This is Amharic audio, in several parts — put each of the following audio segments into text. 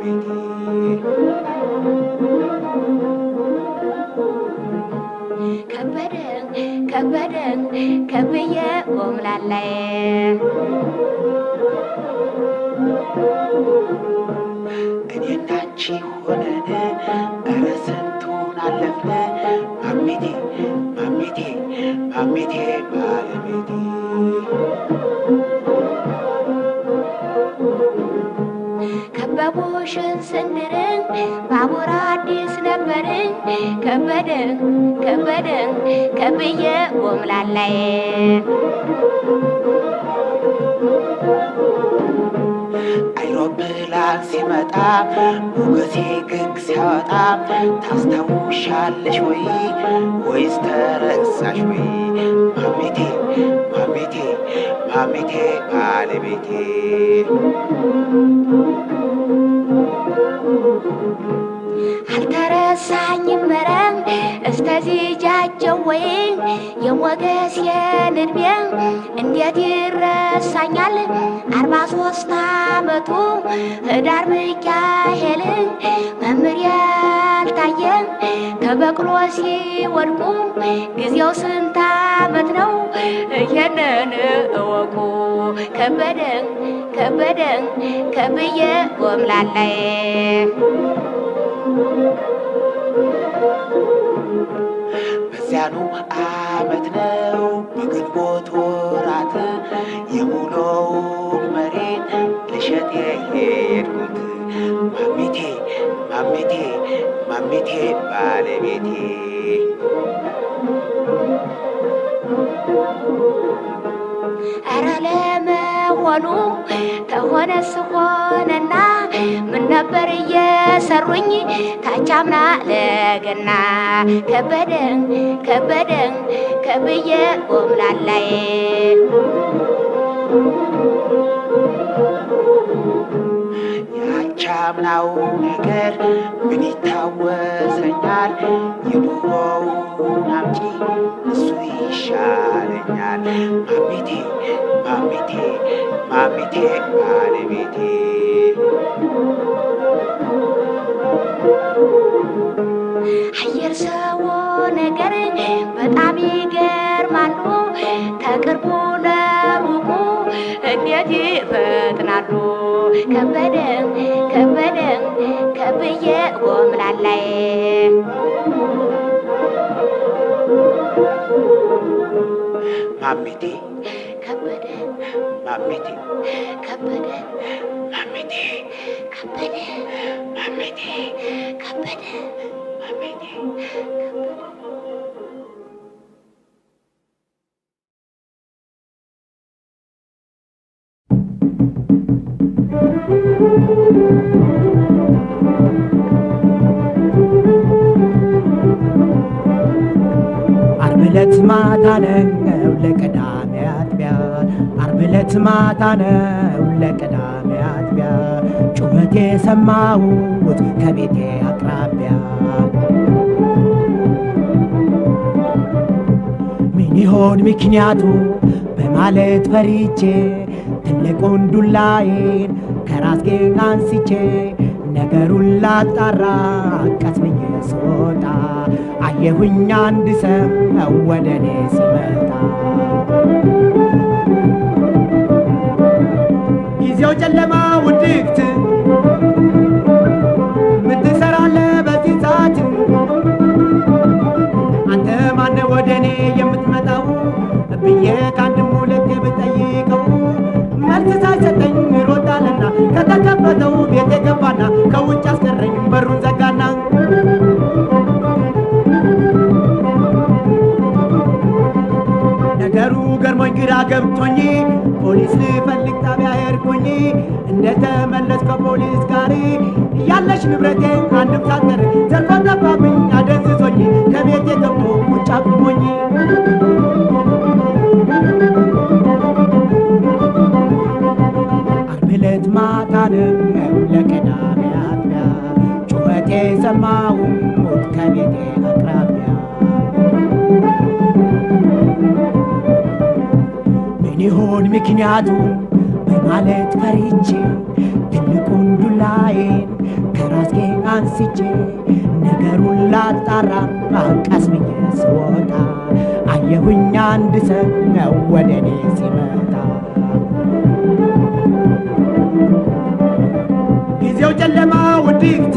ባለቤቴ ከበደን ከበደን ከብዬ ቆምላላይ እኔና አንቺ ቆምላላይ አይሮፕላን ሲመጣ ሞገሴ ግግ ሲያወጣ ታስታውሻለሽ ወይ? ወይስ ተረሳሽ ወይ? ማሜቴ ማሜቴ ማሜቴ ባለቤቴ ከበቅሎ ሲወድቁ ጊዜው ስንት አመት ነው? ይሄንን እወቁ። ከበደን ከበደን ከብዬ ቆምላላይ ኧረ ለመሆኑ ተሆነስ ሆነና ምን ነበር እየሰሩኝ? ታቻምና ለገና ከበደን ከበደን ከብዬ ቆምላላይ ያቻምናው ነገር ምን ይታወሰኛል? የድሮውን አምጪ እሱ ይሻለኛል። ማሜቴ ማሜቴ ማሜቴ ባለቤቴ። አየር ሰው ነገር በጣም ይገርማሉ። ከቅርቡ ከበደን ከበደን ከብዬ ቆምላላይ ማሜቴ ከበደን ማሜቴ ከበደን ማሜቴ ከበደ ማሜቴ ከበደ ማሜቴ አርብ ነው ለቅዳሜ አጥቢያ? አርብ ዕለት ማታ ነው ለቅዳሜ አጥቢያ። ጩኸት የሰማሁት ከቤቴ አቅራቢያ። ምን ይሆን ምክንያቱ? በማለት ፈሪቼ ትልቁን ዱላዬን ከራስጌ አንስቼ ነገሩን ላጣራ ቀስ ብዬ ስወጣ አየሁኝ አንድ ሰው ወደ እኔ ሲመጣ። ጊዜው ጨለማ ውድቅት ምን ትሰራለህ በዚህ ሰዓት? አንተ ማነ ወደ እኔ የምትመጣው? ብዬ ከአንድም ሁለት ብጠይቀው መልስ ሳይሰጠኝ ሮጣልና ከተከፈተው ቤት ገባና ከውጭ አስቀረኝ በሩን ዘጋና። ነገሩ ገርሞኝ ግራ ገብቶኝ ፖሊስ ልፈልግ ጣቢያ ሄድኩኝ። እንደተመለስ ከፖሊስ ጋር እያለሽ ንብረቴ አንድም ሳትቀር ዘርፎ ጠፋብኝ አደንዝዞኝ ከቤቴ ገብቶ ውጭ አቁሞኝ። አርብ ዕለት ማታ ነው ለቅዳሜ ጩኸቴ ሰማሁት ከቤቴ አቅራቢያ። ምን ይሆን ምክንያቱ በማለት ፈሪቼ ትልቁን ዱላዬን ከራስጌ አንስቼ ነገሩን ላጣራ ቀስ ብዬ ስወጣ አየሁኝ አንድ ሰው ወደ እኔ ሲመጣ። ጊዜው ጨለማ ውድቅት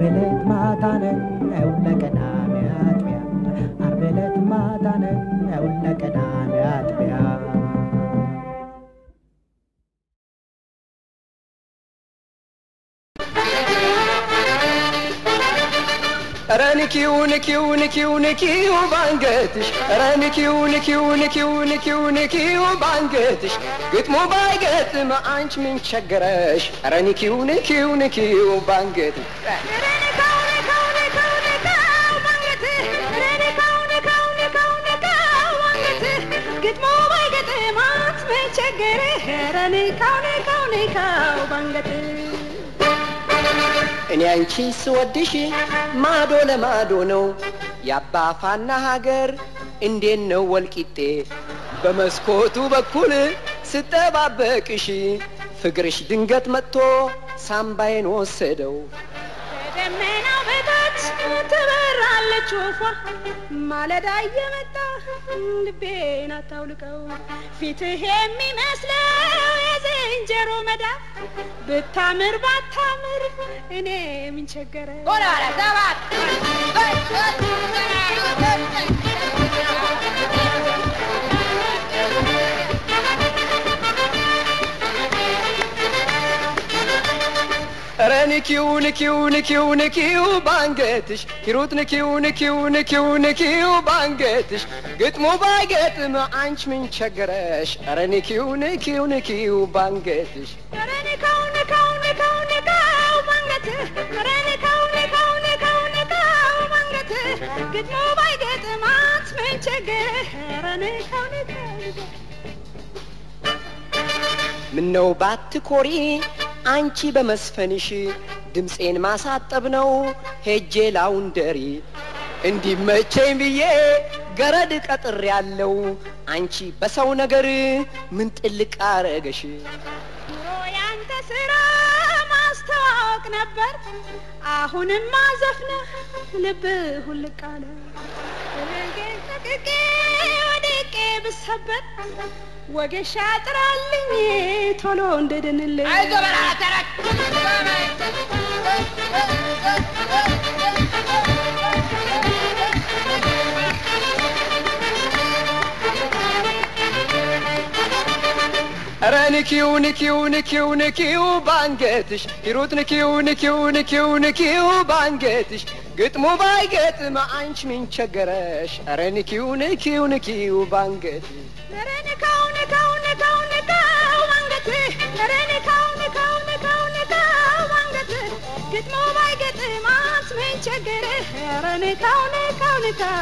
አርብ ዕለት ማታ ነው ለቅዳሜ አጥቢያ አርብ ዕለት ማታ ነው ለቅዳሜ አጥቢያ ኧረ ንኪው ንኪው ንኪው ንኪው ባንገትሽ ኧረ ንኪው ንኪው ንኪው ንኪው ንኪው ባንገትሽ ግጥሙ ባይገጥም አንቺ ምን ቸገረሽ ኧረ ንኪው ንኪው ንኪው ባንገትሽ ግጥሞ ባይገጥም አንቺ ምን ቸገረሽ ኧረ ንካው ንካው ንካው ባንገትህ እኔ አንቺ ስወድሽ ማዶ ለማዶ ነው። የአባፋና ሀገር እንዴት ነው ወልቂጤ? በመስኮቱ በኩል ስጠባበቅሽ ፍቅርሽ ድንገት መጥቶ ሳምባዬን ወሰደው። ከደመናው በታች ትበራለች ወፏ። ማለዳ እየመጣ ልቤን አታውልቀው። ፊትህ የሚመስለው የዝንጀሮ መዳፍ። ብታምር ባታምር እኔ ምን ቸገረ ኧረ ንኪው ንኪው ንኪው ንኪው ባንገትሽ ሂሩት ንኪው ንኪው ንኪው ንኪው ባንገትሽ ግጥሙ ባይገጥም አንቺ ምን ቸገረሽ? ኧረ ንኪው ንኪው ንኪው ባንገትሽ ኧረ ንካው ንካው ንካው ንካው ባንገትህ ኧረ ንካው ንካው ንካው ንካው ባንገትህ ግጥሙ ባይገጥም አንቺ ምን ቸገረህ ኧረ ንካው ንካው ንካው። ምነው ባትኮሪ አንቺ በመስፈንሽ ድምፄን ማሳጠብ ነው። ሄጄ ላውንደሪ እንዲመቸኝ ብዬ ገረድ ቀጥር ያለው አንቺ በሰው ነገር ምን ጥልቅ አረገሽ? ኑሮ ያንተ ስራ ማስተዋወቅ ነበር። አሁንማ ዘፍነህ ልብህ ሁልቅ አለ ወድቄ ብሰበር ወጌሻ ጥራልኝ ቶሎ እንድድንልኝ ኧረ ንኪው ንኪው ንኪው ንኪው ባንገትሽ ሂሩት ንኪው ንኪው ንኪው ንኪው ባንገትሽ ግጥሙ ባይገጥም አንቺ ምን ቸገረሽ? ኧረ ንኪው ንኪው ንኪው ባንገትሽ። ኧረ ንካው ቸገረህ? ኧረ ንካው ንካው ንካው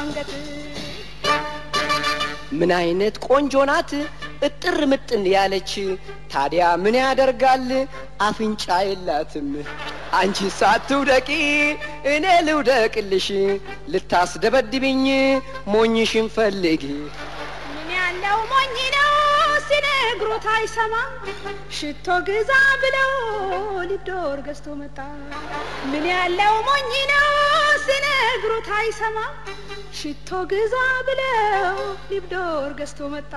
አንገትህ ምን አይነት ቆንጆ ናት! እጥር ምጥን ያለች ታዲያ ምን ያደርጋል? አፍንጫ የላትም። አንቺ ሳትውደቂ እኔ ልውደቅልሽ። ልታስደበድብኝ ሞኝሽን ፈልጊ። ምን ያለው ሞኝ ነው ሲነግሩት አይሰማም? ሽቶ ግዛ ብለው ሊዶር ገዝቶ መጣ። ምን ያለው ሞኝ ነው? ሲነግሩት አይሰማም? ሽቶ ግዛ ብለው ሊብዶር ገዝቶ መጣ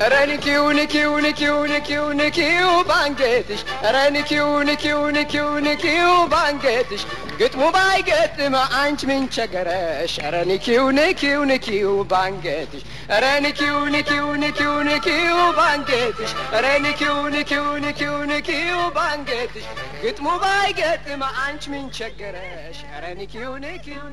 ኧረ ንኪው ንኪው ንኪው ንኪው ንኪው ባንገትሽ ኧረ ንኪው ንኪው ንኪው ንኪው ባንገትሽ ግጥሙ ባይገጥም አንቺ ምን ቸገረሽ ኧረ ንኪው ንኪው ንኪው ባንገትሽ ኧረ ንኪው ንኪው ንኪው ንኪው ባንገትሽ ኧረ ንኪው ንኪው ንኪው ንኪው ባንገትሽ ግጥሙ ባይገጥም አንቺ ምን ቸገረሽ ኧረ ንኪው ንኪው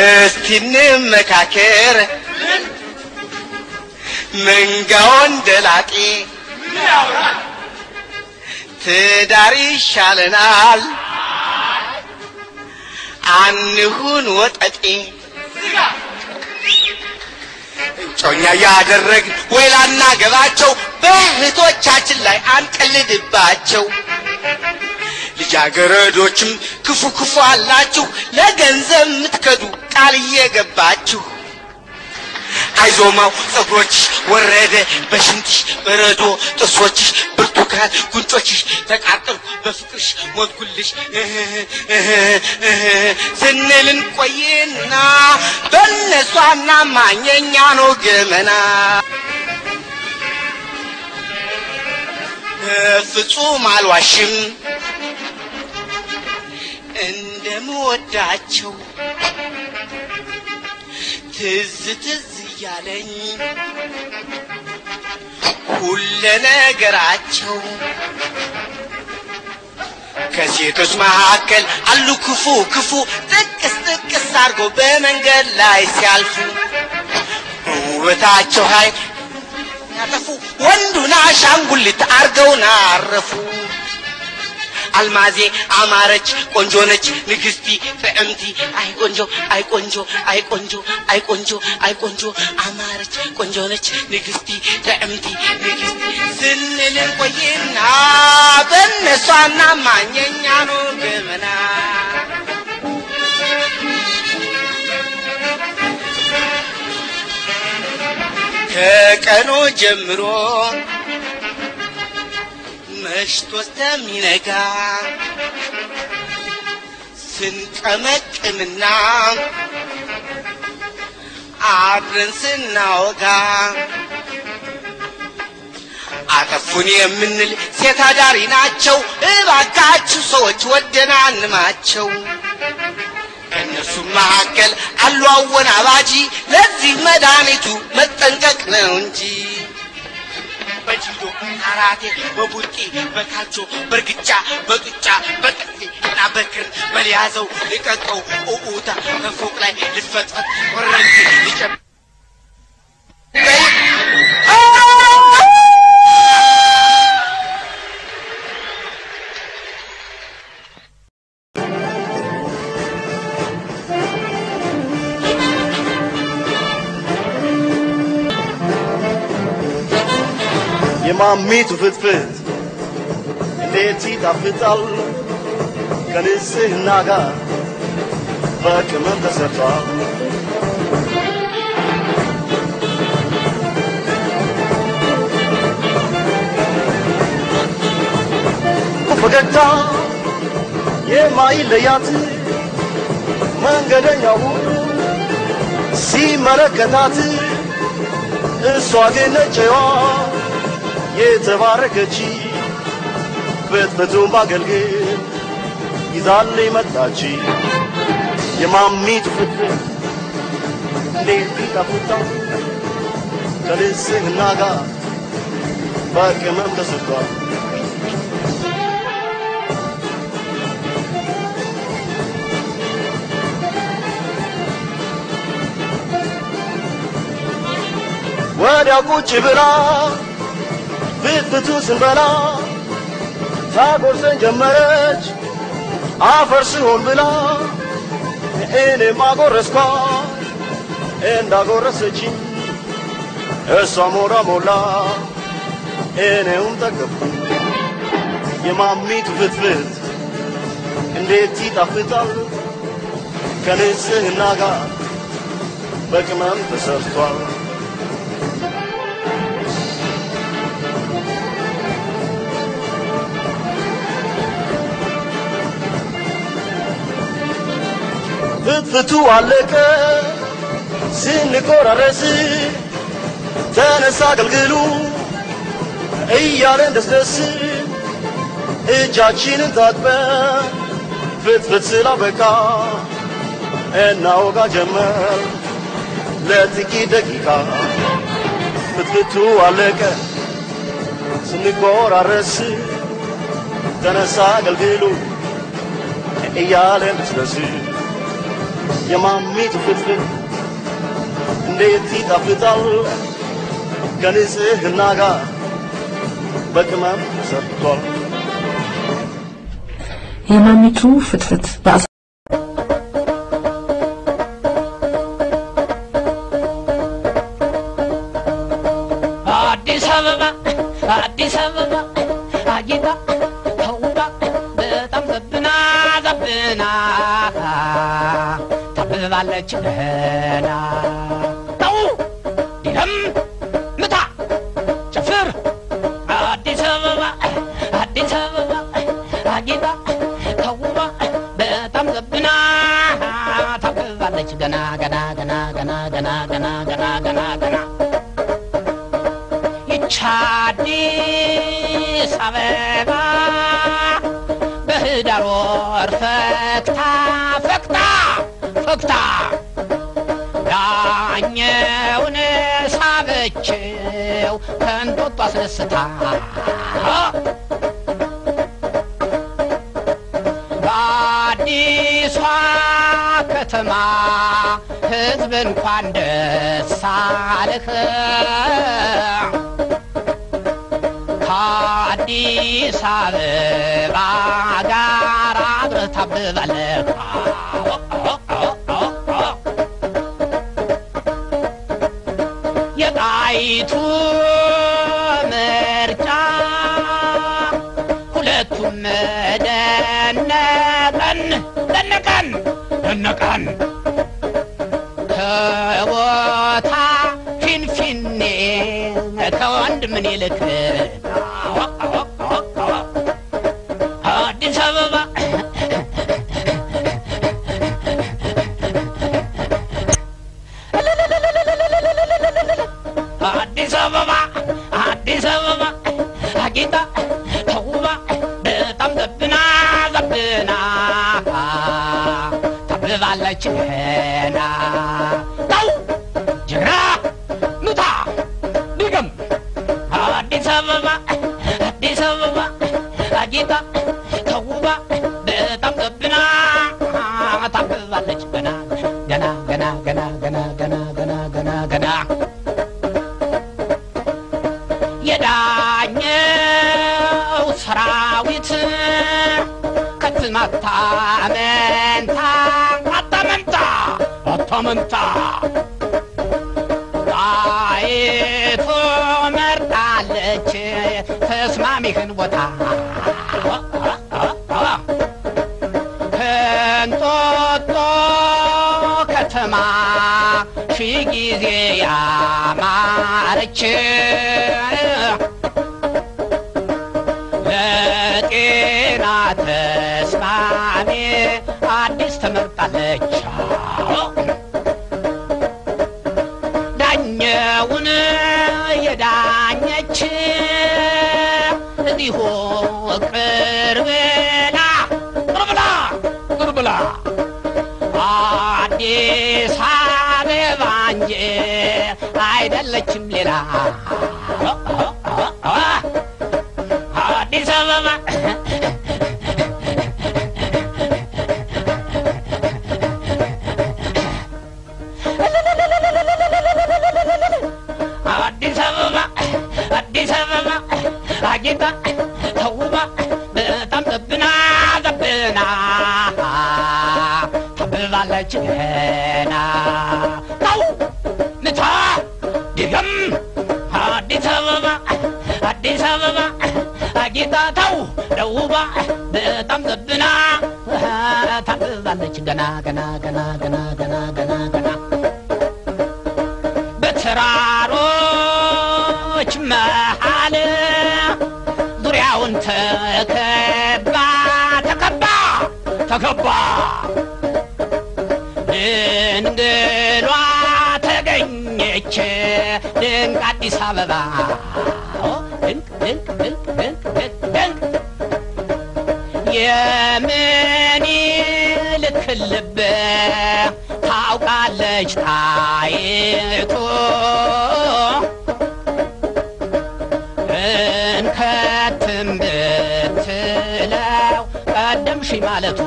እስቲ እንመካከር መንጋውን ደላጤ ትዳር ይሻለናል። አንሁን ወጠጤ ጮኛ ያደረግ ወይ ላናገባቸው በእህቶቻችን ላይ አንቀልድባቸው። ልጃገረዶችም ክፉ ክፉ አላችሁ ለገንዘብ የምትከዱ ቃል እየገባችሁ አይዞማው ጸጉሮችሽ ወረደ በሽንትሽ በረዶ ጥርሶችሽ ብርቱካን ጉንጮችሽ ተቃጠሉ በፍቅርሽ ሞትኩልሽ ስንልን ቆይና በእነሷና ማኘኛ ነው ገመና ፍጹም አልዋሽም። እንደምወዳቸው ትዝ ትዝ እያለኝ ሁለ ነገራቸው ከሴቶች መካከል አሉ ክፉ ክፉ ጥቅስ ጥቅስ አድርጎ በመንገድ ላይ ሲያልፉ በውበታቸው ኃይል ያጠፉ ወንዱን አሻንጉሊት አርገውን አረፉ። አልማዜ አማረች ቆንጆ ነች። ንግስቲ ጥዕምቲ አይ ቆንጆ አይ ቆንጆ አይ ቆንጆ አይ ቆንጆ አይ ቆንጆ አማረች ቆንጆ ነች። ንግስቲ ጥዕምቲ ንግስቲ ስንል ቆይና በእነሷና ማኘኛ ነው ገመና ከቀኑ ጀምሮ መሽቶ እስከሚነጋ ስንቀመቅምና አብረን ስናወጋ አጠፉን የምንል ሴት አዳሪ ናቸው። እባካችሁ ሰዎች ወደና እንማቸው። ከእነሱ መካከል አሉ አወናባጂ። ለዚህ መድኃኒቱ መጠንቀቅ ነው እንጂ በጂዶ ካራቴ በቡጢ በካልቾ በእርግጫ በጡጫ በጥፊ እና በክር በሊያዘው ልቀቀው ኡኡታ ከፎቅ ላይ ልፈጥፈጥ ወረንቲ ልጨብ የማሚቱ ፍትፍት እንዴት ይጣፍጣል ከንጽህና ጋር በቅመም ተሰርቷል። ፈገግታ የማይለያት መንገደኛ ሁሉ ሲመለከታት እሷ ግን ነጭዋ የተባረከች ፍትፍቱን ባገልግል ይዛልኝ መጣች የማሚቱ ፍትፍት እንዴት ይጣፍጣል ከንጽህና ጋር በቅመም ተሰርቷል። ወዲያ ቁጭ ብላ ፍትፍቱ ስንበላ ታጎርሰን ጀመረች አፈር ስሆን ብላ እኔም አጎረስኳ እንዳጎረሰችኝ እሷ ሞራ ሞላ እኔውም ጠገብኩ የማሚቱ ፍትፍት እንዴት ይጣፍጣል ከንጽህና ጋር በቅመም ተሰርቷል። ፍትፍቱ አለቀ። ስንቆራረስ ተነሳ አገልግሉ እያለን ደስደስ እጃችንን ታጥበን ፍትፍት ስላበቃ እናወጋ ጀመር ለጥቂት ደቂቃ። ፍትፍቱ አለቀ። ስንቆራረስ ተነሳ አገልግሉ እያለን ደስደስ የማሚቱ ፍትፍት እንዴት ይጣፍጣል ከንጽህና ጋር በቅመም ሰርቷል። የማሚቱ ፍትፍት አስነስታ በአዲሷ ከተማ ህዝብ እንኳን ደስ አለህ። ከአዲስ አበባ ጋር አብረህ ታብባለህ ደነቀን ከቦታ ፊንፊኔ ከወንድ ምን ይልክ China ጊዜ ያማረች ለጤና ተስማሚ አዲስ ተመርጣለች አይደለችም ሌላ። አዲስ አበባ። አዲስ አበባ አዲስ ተውባ በጣም ዘብና ዘብና። ታብባለች ደውባ በጣም ዘብና ታብዛለች ገና ገና ገና ገና ገና ገና ገና። በተራሮች መሃል ዙሪያውን ተከባ ተከባ ተከባ። ድንግሏ ተገኘች ድንቅ አዲስ አበባ። የምኒልክ ልብ ታውቃለች ጣይቱ እንከትም ብትለው ቀደምሽ ማለቱ?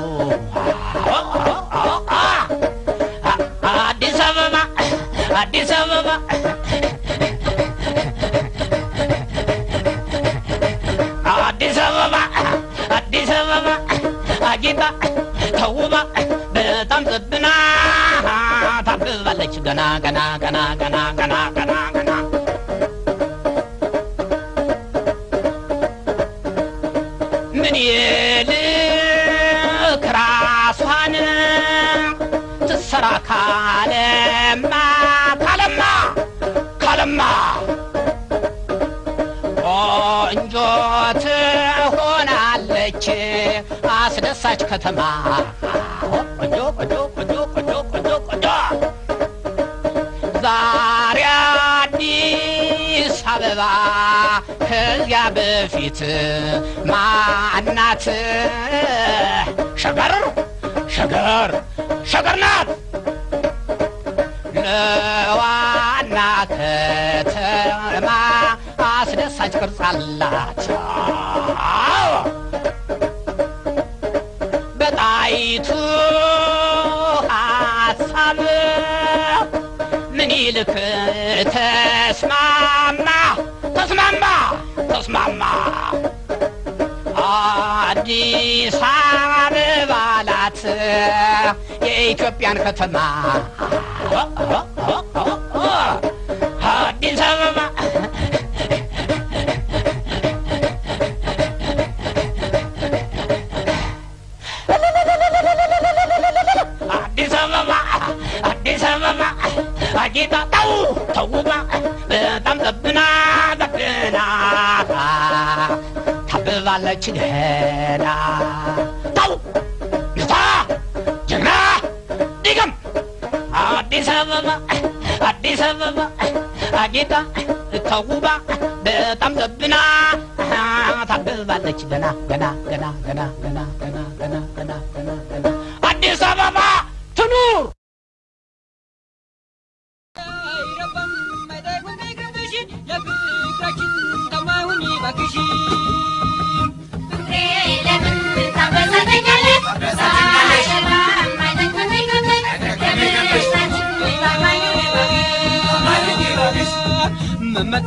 አዲስ አበባ አዲስ አበባ አጊጣ ተውባ በጣም ጽብና ታብባለች። ገና ገና ገና ገና ገና ገና ገና ምን ይልክ ራሷን ትሰራ ካለማ አስደሳች ከተማ ዛሬ አዲስ አበባ ከዚያ በፊት ማናት ሸገር ሸገር ሸገር ናት ለዋና ከተማ አስደሳች ቅርጽ አላት ምኒልክ ተስማማ ተስማማ ተስማማ። አዲስ አበባ ናት የኢትዮጵያን ከተማ ታብባለች ገና ተው ጀግና ዲገም አዲስ አበባ አዲስ አበባ አጌጣ ተውባ በጣም ዘብና ታብባለች። ገና ገና ገና ገና ገና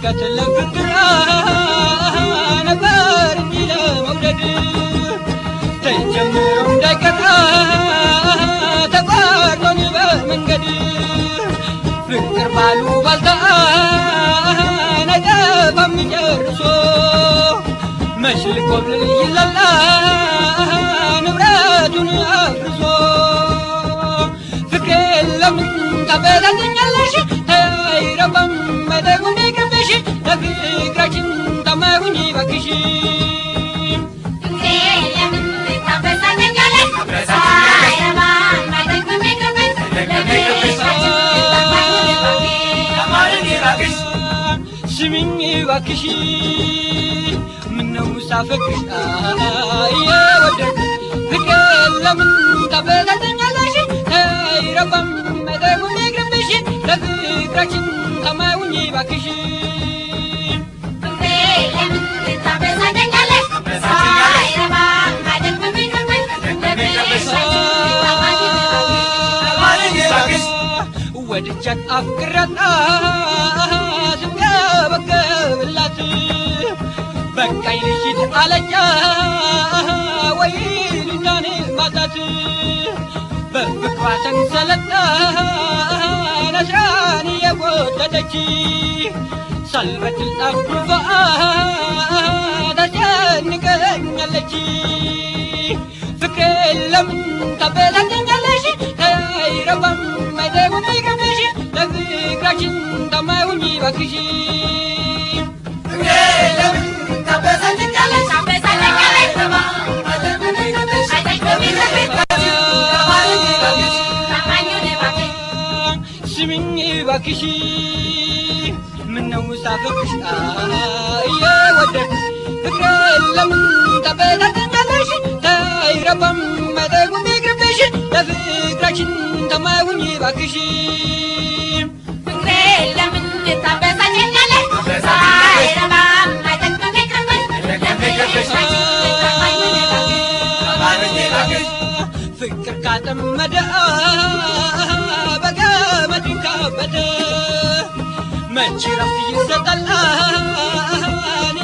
كتل فكران بار بلا سمعني وكشي من وسافك أنا آه، يا ودك ذكر من قبلت علشي هاي رقم مدى ونقرب بشي لذكرك كما وني بكشي አክረጣ ስጋ በገብላት በቃይ ልጅት አለጫ ወይ ልዳኔ ማጣት በፍቅሯ ሰንሰለጣ ነሻን የጎተተች ሰልበት ልጠጉርፋ ተጨንቀኛለች ፍቅር ለምን ተበላ باكشي من وسافكش ፍቅር ካጠመደ በገመድ ካበደ መቼ ረፍት ይሰጣል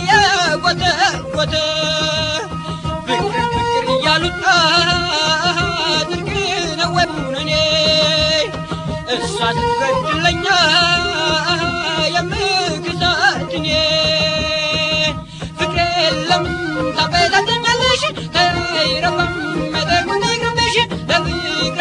የጎተጎተ ፍቅር ፍቅር እያሉት ድርቅ ነው ወዱነኔ እሷ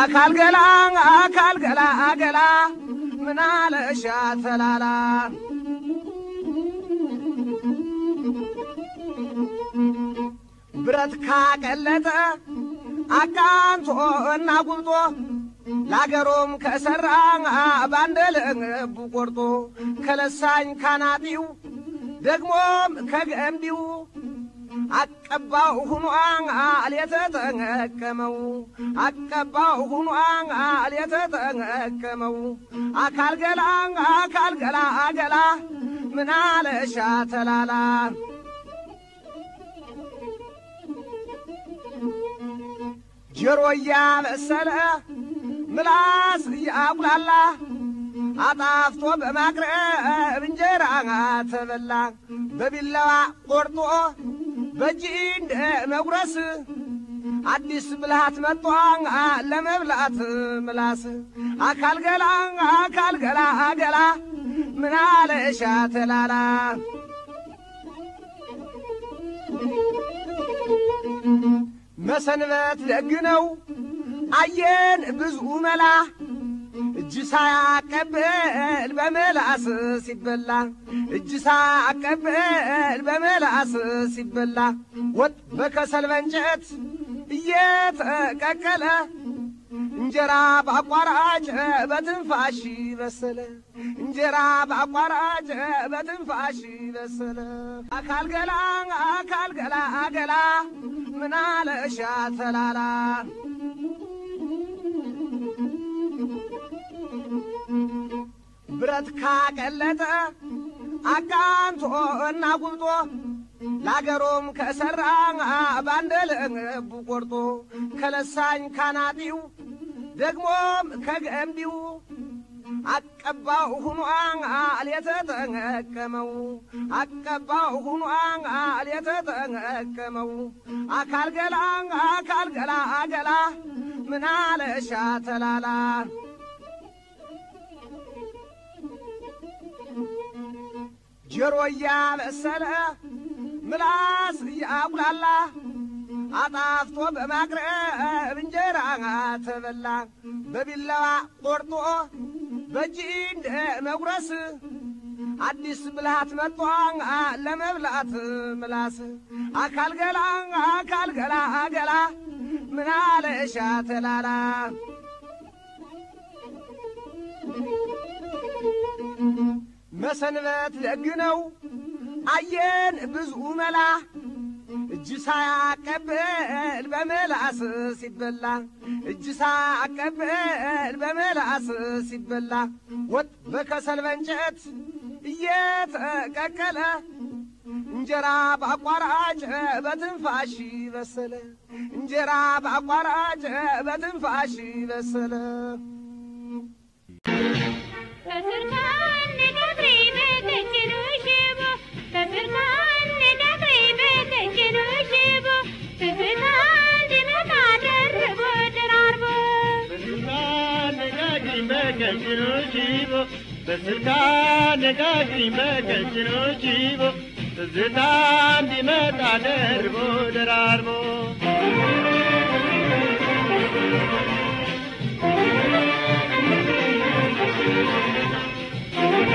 አካል ገላ አካል ገላ ገላ ምን አለሻ ተላላ ብረት ካቀለጠ አቃንቶ እና ጉብጦ ለአገሮም ከሠራ ባንድ ልቡ ቆርጦ ከለሳኝ ካናጢው ደግሞም ከገንቢው አቀባው ሁኗል የተጠቀመው አቀባው ሁኗል የተጠቀመው አካል ገላ አካል ገላ ገላ ምን አለሻ ተላላ ጆሮ እያበሰለ ምላስ እያቁላላ አጣፍቶ በማቅረብ እንጀራ ተበላ። በቢላዋ ቆርጦ በእጅ እንደ መጉረስ አዲስ ብልሃት መጧ ለመብላት ምላስ። አካል ገላ አካል ገላ ገላ ምን አለሻ ተላላ መሰንበት ደግ ነው። አየን ብዙ መላ እጅ ሳያቀብል በመላስ ሲበላ እጅ ሳያቀብል በመላስ ሲበላ ወጥ በከሰል በእንጨት እየተቀቀለ እንጀራ በአቋራጭ በትንፋሽ በሰለ እንጀራ በአቋራጭ በትንፋሽ በሰለ። አካል ገላ አካል ገላ ገላ ምን አለሻ ተላላ ብረት ካቀለጠ አቃንቶ እና ጉብጦ ለአገሮም ከሠራ ባንድ ልቡ ቆርጦ ከለሳኝ ካናጢው ደግሞም ከገንቢው አቀባው ሁኗል የተጠቀመው አቀባው ሁኗል የተጠቀመው አካል ገላ አካል ገላ ገላ ምን አለሻ ተላላ ጆሮ እያበሰለ ምላስ እያቁላላ አጣፍቶ በማቅረብ እንጀራ ተበላ። በቢላዋ ቆርጦ በእጅ እንደ መጉረስ አዲስ ብልሃት መጧ ለመብላት ምላስ። አካል ገላ አካል ገላ ገላ ምን አለሻ ተላላ መሰንበት ደግ ነው። አየን ብዙ መላ። እጅ ሳያቀብል በመላስ ሲበላ። እጅ ሳያቀብል በመላስ ሲበላ። ወጥ በከሰል በእንጨት እየተቀቀለ። እንጀራ በአቋራጭ በትንፋሽ በሰለ። እንጀራ በአቋራጭ በትንፋሽ በሰለ በስልካ ነጋግሪኝ በቀጭኖ ጅቦ ትዝታ እንዲመጣ ደርቦ ደራርቦ ወንድም ጋሼ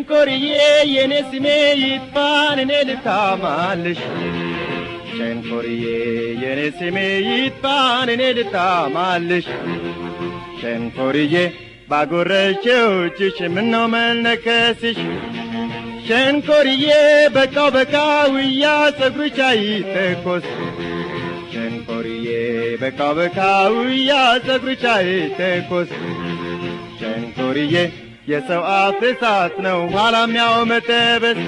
ሸንኮርዬ የኔ ስሜ ይጥፋን እኔ ልታማልሽ። ሸንኮርዬ የኔ ስሜ ይጥፋን እኔ ልታማልሽ። ሸንኮርዬ ባጎረችው እጅሽ ምነው መልነከስሽ? ሸንኮርዬ በቃው በቃውያ ጸጉርሽ አይተኮስ። ሸንኮርዬ በቃው በቃውያ ጸጉርሽ አይተኮስ። ሸንኮርዬ የሰው አፍ እሳት ነው። ኋላም መጠበስ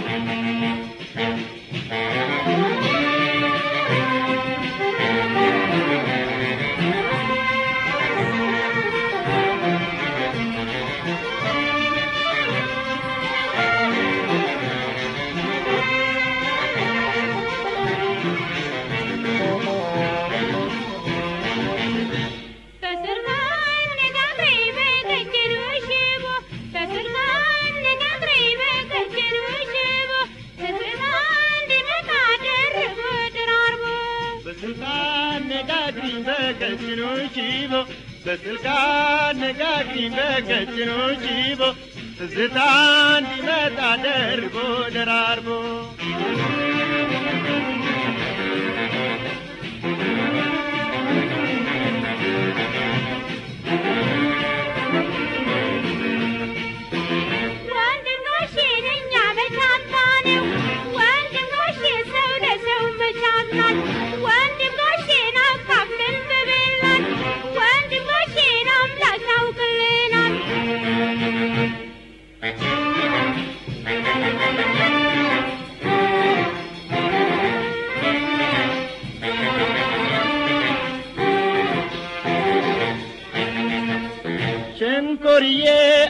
ሺቦ በስልጣን ነጋግሪኝ በቀጭኑ ሺቦ ትዝታ እንዲመጣ ደርቦ ደራርቦ ሸንኮርዬ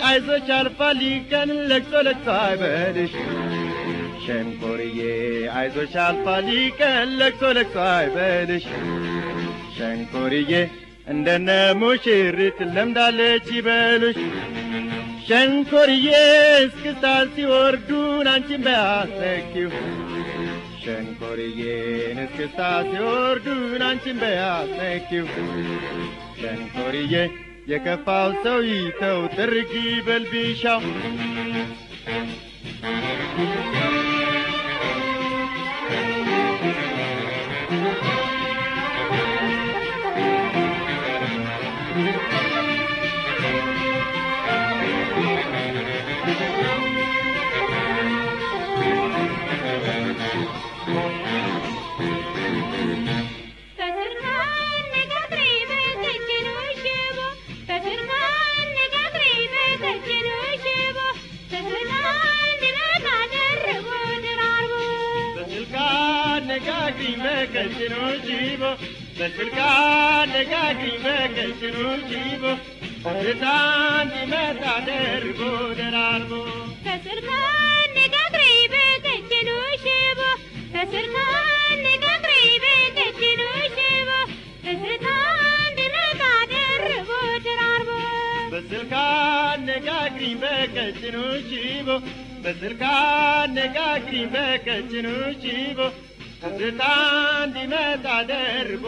አይዞሽ አልፋል ቀን ለቅሶ ለቅሶ አይበልሽ ሸንኮርዬ አይዞሽ አልፋል ቀን ለቅሶ ለቅሶ አይበልሽ ሸንኮርዬ እንደነ ሙሽሪት ለምዳለች ይበሉሽ ሸንኮርዬ እስክስታ ሲወርዱን አንቺን በያሰኪው ሸንኮርዬን እስክስታ ሲወርዱን አንቺን በያሰኪው ሸንኮርዬ يكفى سويته وتركيب البيشة. قلبك شنو جيبه بس القاع لقى قلبك شنو جيبه رتان دي ما تعدر بود العربو فسرتان لقى قريبك شنو شيبه فسرتان لقى قريبك شنو شيبه فسرتان دي ما تعدر بود العربو بس القاع لقى قريبك شنو جيبه بس القاع لقى قريبك شنو جيبه ትዝታ እንዲመጣ ደራርቦ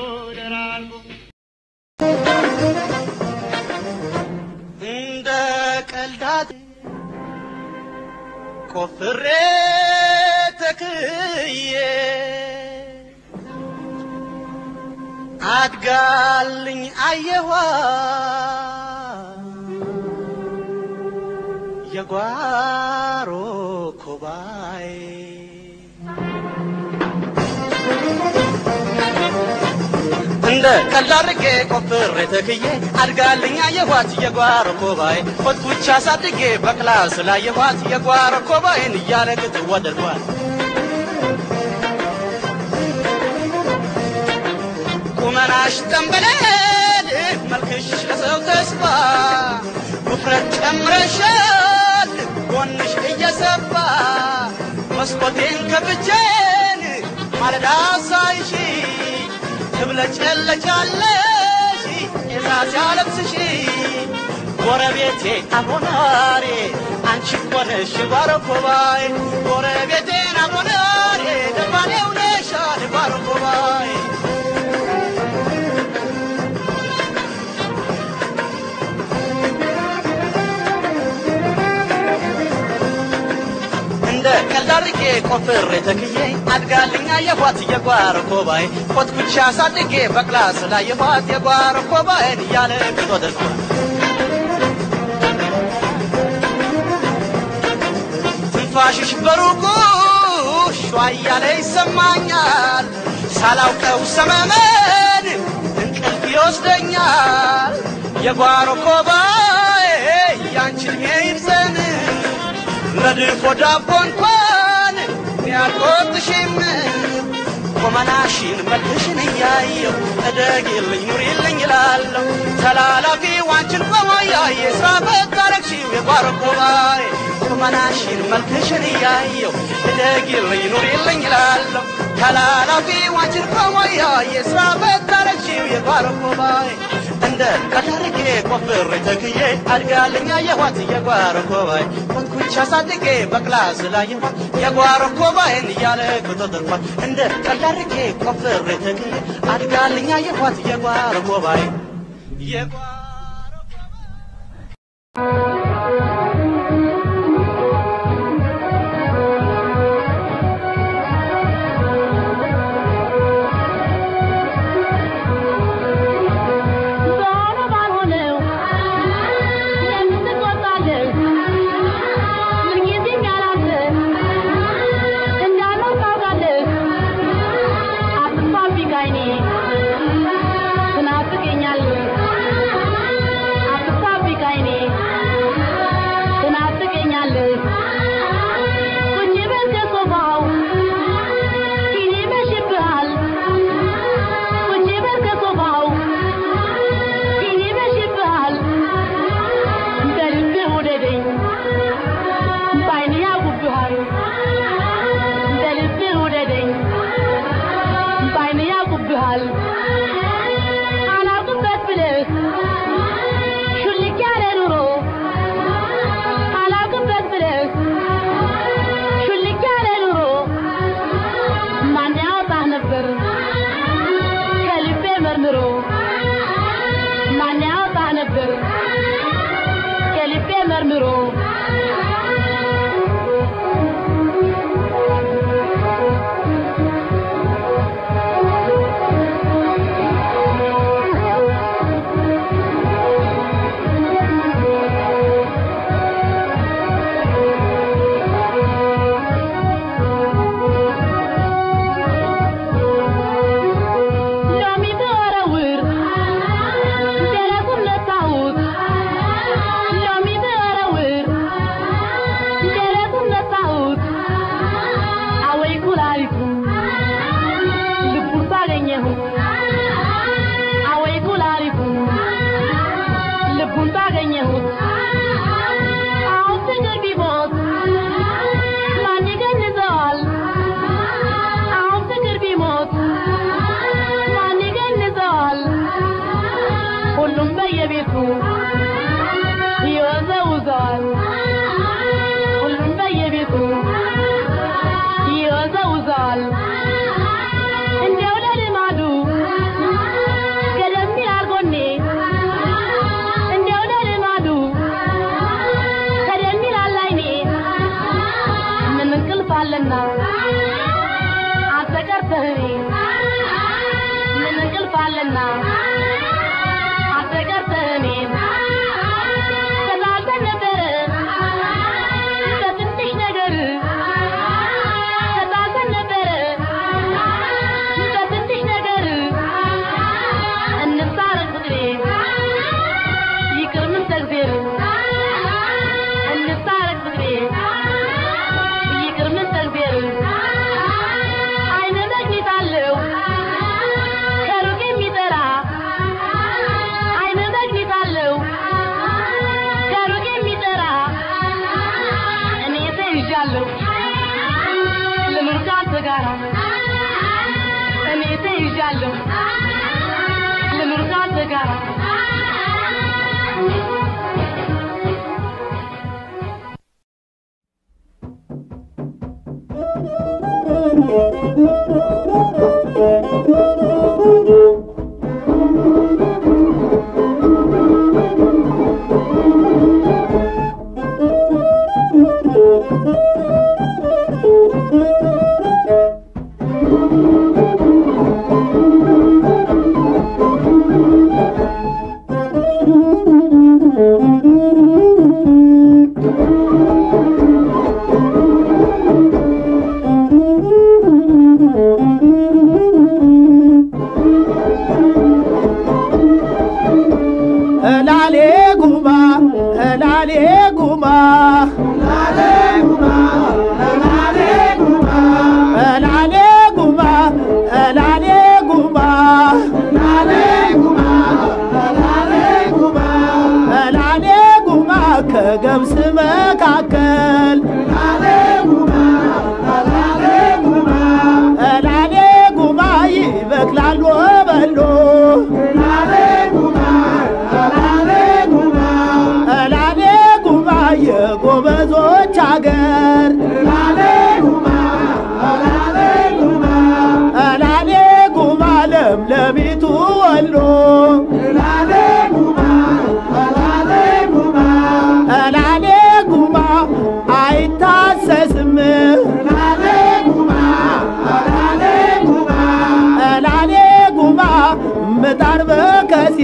እንደ ቀልዳት ቆፍሬ ተክዬ አድጋልኝ አየኋ የጓሮ ኮባይ እንደ ቀልድ አድርጌ ቆፍሬ ተክዬ አድጋልኝ አየኋት የጓሮ ኮባይ ኮትኩቻ አሳድጌ በክላስ ላየኋት የጓሮ ኮባይን እያለቅጥ ወደድኳት ቁመናሽ ጠንበለል መልክሽ ለሰው ተስፋ ውፍረት ጨምረሻል ጎንሽ እየሰፋ መስኮቴን ከፍቼን ማለዳ ሳይሽ ትብለጨለጫለሽ ጌታ ሲያለብስሽ ጎረቤቴ አቦናሬ አንቺ እኮ ነሽ ባረኮባይ ጎረቤቴን አቦናሬ ደባኔው ነሻል ባረኮባይ እንደ ቀልድ አድርጌ ቆፍሬ ተክዬ አድጋልኛ የኋት የጓሮ ኮባይ ኮትኩቻ አሳድጌ በክላስ ላይ የኋት የጓሮ ኮባይን እያለ ግቶ ደርሷል ትንፋሽሽ በሩቁ ሿ እያለ ይሰማኛል። ሳላውቀው ሰመመን እንቅልፍ ይወስደኛል። የጓሮ ኮባይ ያንቺን ይብዘን ለድፎ ዳቦ እንኳን ያልቆጥሽም ቁመናሽን መልክሽን እያየው እደጊልኝ ኑሪልኝ እላለሁ። ተላላፊ ዋንችን ቆሞያየ ስራ በታረግሺው የጓሮ ኮባይ ቁመናሽን መልክሽን እያየው እደጊልኝ ኑሪልኝ እላለሁ። ተላላፊ ዋንችን ቆሞያየ ስራ በታረግሺው የጓሮ ኮባይ እንደ ቀዳርጌ ቆፍሬ ተክዬ አድጋልኛ የኋት የጓሮ ኮባይ። ኮትኩቻ አሳድጌ በክላስ ላይ የኋት የጓሮ ኮባይን እያለ ቁጥጥርኳት እንደ ቀዳርጌ ቆፍሬ ተክዬ አድጋልኛ የኋት የጓሮ ኮባይ። የጓሮ Thank እላሌ ምጣድ በከሴ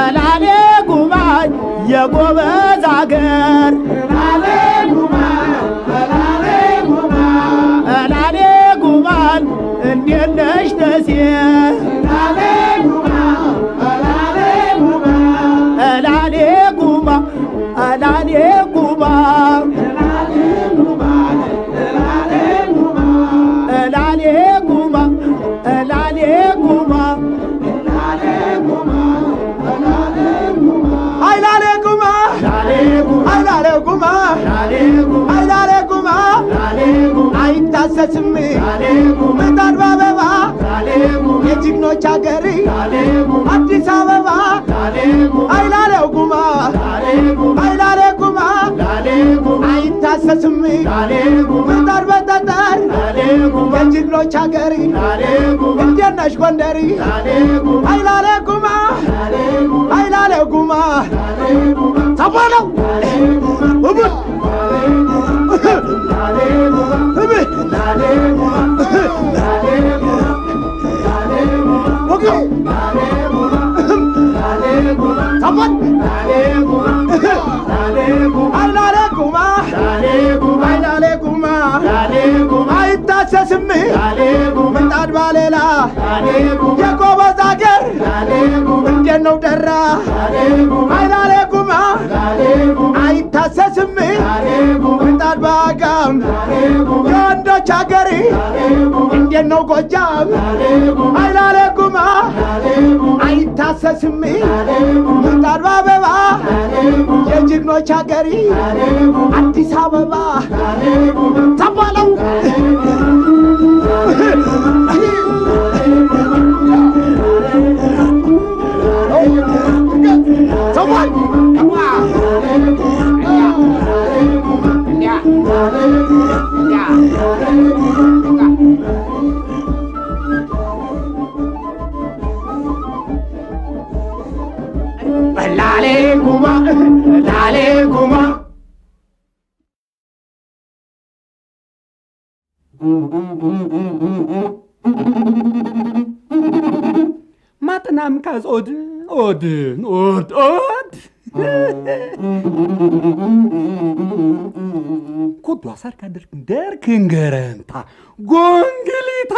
እላሌ ጉማ የጎበዝ አገር። እላሌ ጉማን እንዴት ነሽ ደሴ አይላሌ ጉማ አይታሰስም። ምጣድ በአበባ የጀግኖች አገር አዲስ አበባ አይላሌው ጉማ አይላሌ ጉማ አይታሰስም። ምጣድ በጠጠር የጀግኖች አገር እንዴት ነሽ ጉማ አይላሌ አይታሰስም ምጣድ ባሌላ የጎበዝ አገር እንዴት ነው ደራ አይላሌ አይታሰስም ምጣድ በአጋም የወንዶች አገር እንዴት ነው ጎጃም? አይላሌ ጉማ አይታሰስም ምጣድ በአበባ የጀግኖች አገር አዲስ አበባ ተባለው ጉማ ላሌ ጉማ። ማጥናም ካዝ ኦድ ኦድን ኦድ ኦድ። ኮዱ አሳርካ ደርክ ደርክ እንገረንታ ጎንግሊታ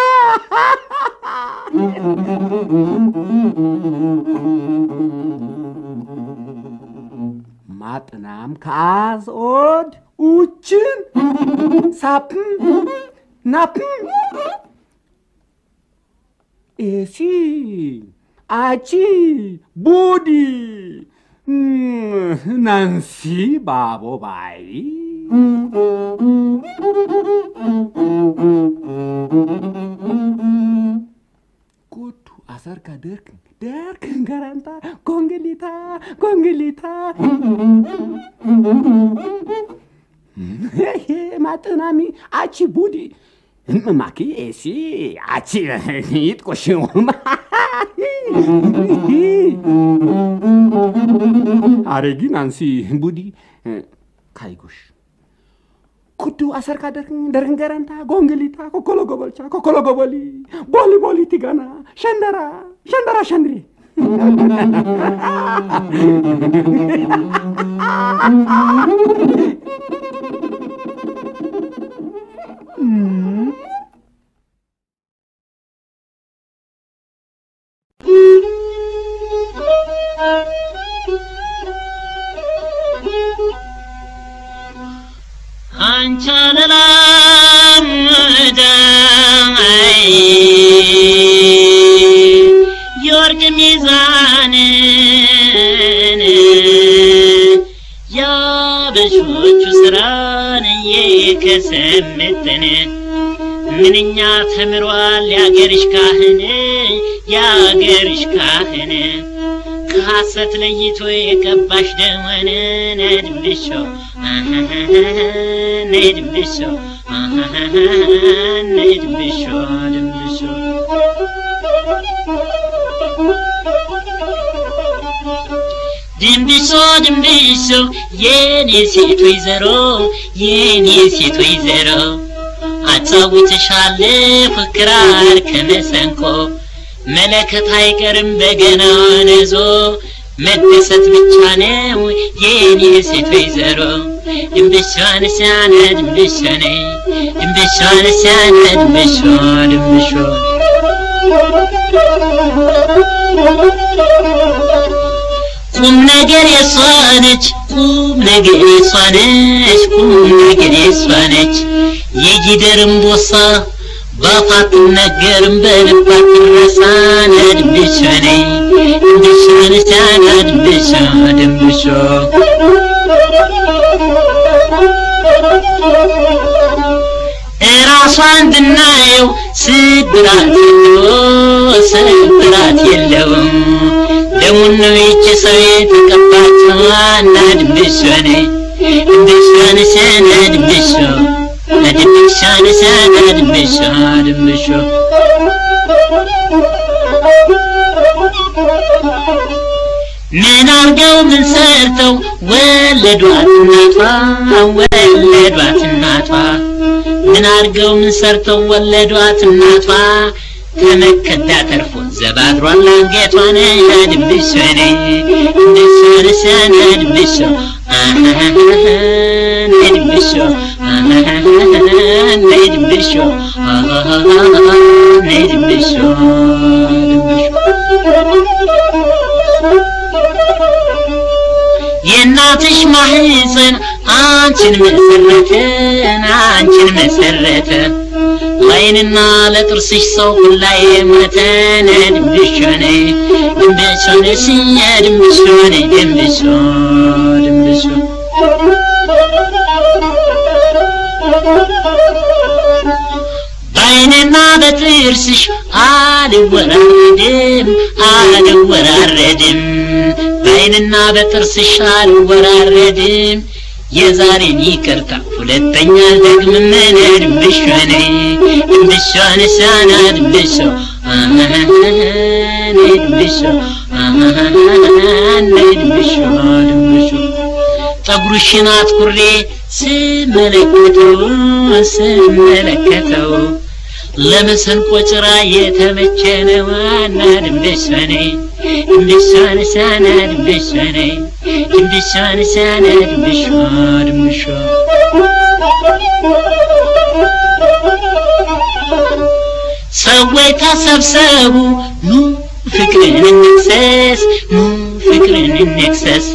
ማጥናም ከአዝ ኦድ ኡችን ሳፕም ናፕም ኤሲ አቺ ቡዲ ናንሲ ባቦ ባይ ጉዱ አሰርካ ደርክ ደርክ ገረንታ ጎንግሊታ ጎንግሊታ ማጥናሚ አቺ ቡዲ እምማኪ ኤሲ አቺ ይጥቆሽውማ አረጊ ናንሲ ቡዲ ካይጎሽ ኩዱ አሰርካ ደርህን ገረንታ ጎንግሊታ ኮኮሎ ጎበልቻ ኮኮሎ ጎበሊ ቦሊ ቦሊ ቲጋና ሸንደራ Şendara şendiri. hmm. Hançerler ሚዛንን ያበሾቹ ስራን እየከሰምትን ምንኛ ተምሯል ያገርሽ ካህን ያገርሽ ካህን ከሐሰት ለይቶ የቀባሽ ደመን ነድብሾ ነድብሾ ነድብሾ ድብሾ ድንብሾ ድንብሾ የኔ ሴት ወይዘሮ የኔ ሴት ወይዘሮ አጫውትሻለ ፍክራር ከመሰንቆ። መለከት አይቀርም በገናዋን ይዞ መደሰት ብቻ ነው የኔ ሴት ወይዘሮ። ድንብሿን ሲያነ ድንብሾ ነ ድንብሿን ሲያነ ድንብሾ ድንብሾ ቁም ነገር የሷ ነች ቁም ነገር የሷ ነች ቁም ነገር የሷ ነች የጊደር እምቦሳ ባፋት ነገርም በልባት ረሳ ነድብሾ ነይ ድንብሾ ነቻና ድንብሾ ድንብሾ እራሷን ብናየው ስብራት የለው ስብራት የለውም ደሙን ነው ይቺ ሰው የተቀባችው እና ድንብሾ ነይ ድንብሾ ነቻና ድንብሾ ድንብሾ ነቻና ድንብሾ ድንብሾ ምን አርገው ምን ሰርተው ወለዷት እናቷ ወለዷት እናቷ ምን አርገው ምን ሰርተው ወለዷት እናቷ ከመከዳ ተርፎ ዘባድሯል አንገቷን ድንብሾ ነይ ድንብሾ ነሰነ ድንብሾ ነይ ድንብሾ ነይ ድንብሾ ነይ ድንብሾ የእናትሽ ማህፀን አንቺን መሰረትን አንቺን መሰረተ ላይንና ለጥርስሽ ሰው ሁላ የሞተ ድንብሾ ነይ ድንብሾ ነስኛ ድንብሾ ነይ ድንብሾ ድንብሾ በአይንና በጥርስሽ አልወራረድም አልወራረድም በአይንና በጥርስሽ አልወራረድም የዛሬን ይቅርታ። ሁለተኛ ደግም ምን ድንብሾ ነይ ድንብሾ ነሳና ድንብሾ ነይ ድንብሾ ነይ ድንብሾ ድንብሾ ጠጉርሽን አትኩሬ ስመለከተው ስመለከተው ለመሰንቆ ጭራ የተመቸ ነው። አናድም ደሷኔ ድምድሷን ሳናድም ደሷኔ ድምድሷን ሳናድም ድሿ ድምሿ ሰዎች ተሰብሰቡ ኑ ፍቅርን እንክሰስ ኑ ፍቅርን እንክሰስ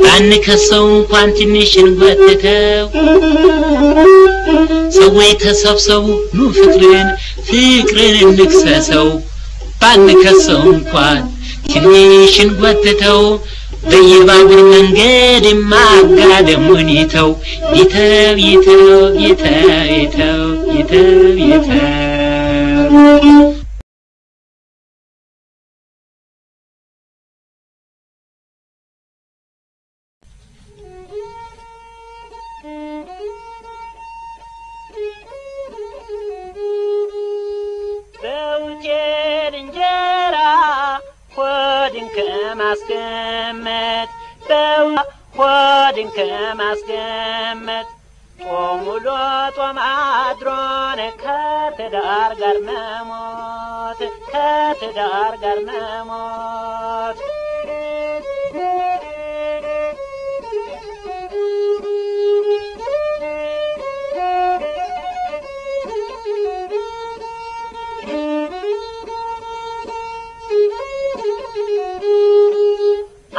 ባንከሰው እንኳን ትንሽ እንጎትተው ሰዎች ተሰብሰቡ ኑ ፍቅርን ፍቅርን እንክሰሰው ባንከሰው እንኳን ትንሽ እንጎትተው በየባቡር መንገድ ማጋደሙን ይተው ይተው ይተው ይተው ይተው ይተው ይተው ጦም አድሮን ከትዳር ጋር መሞት ከትዳር ጋር መሞት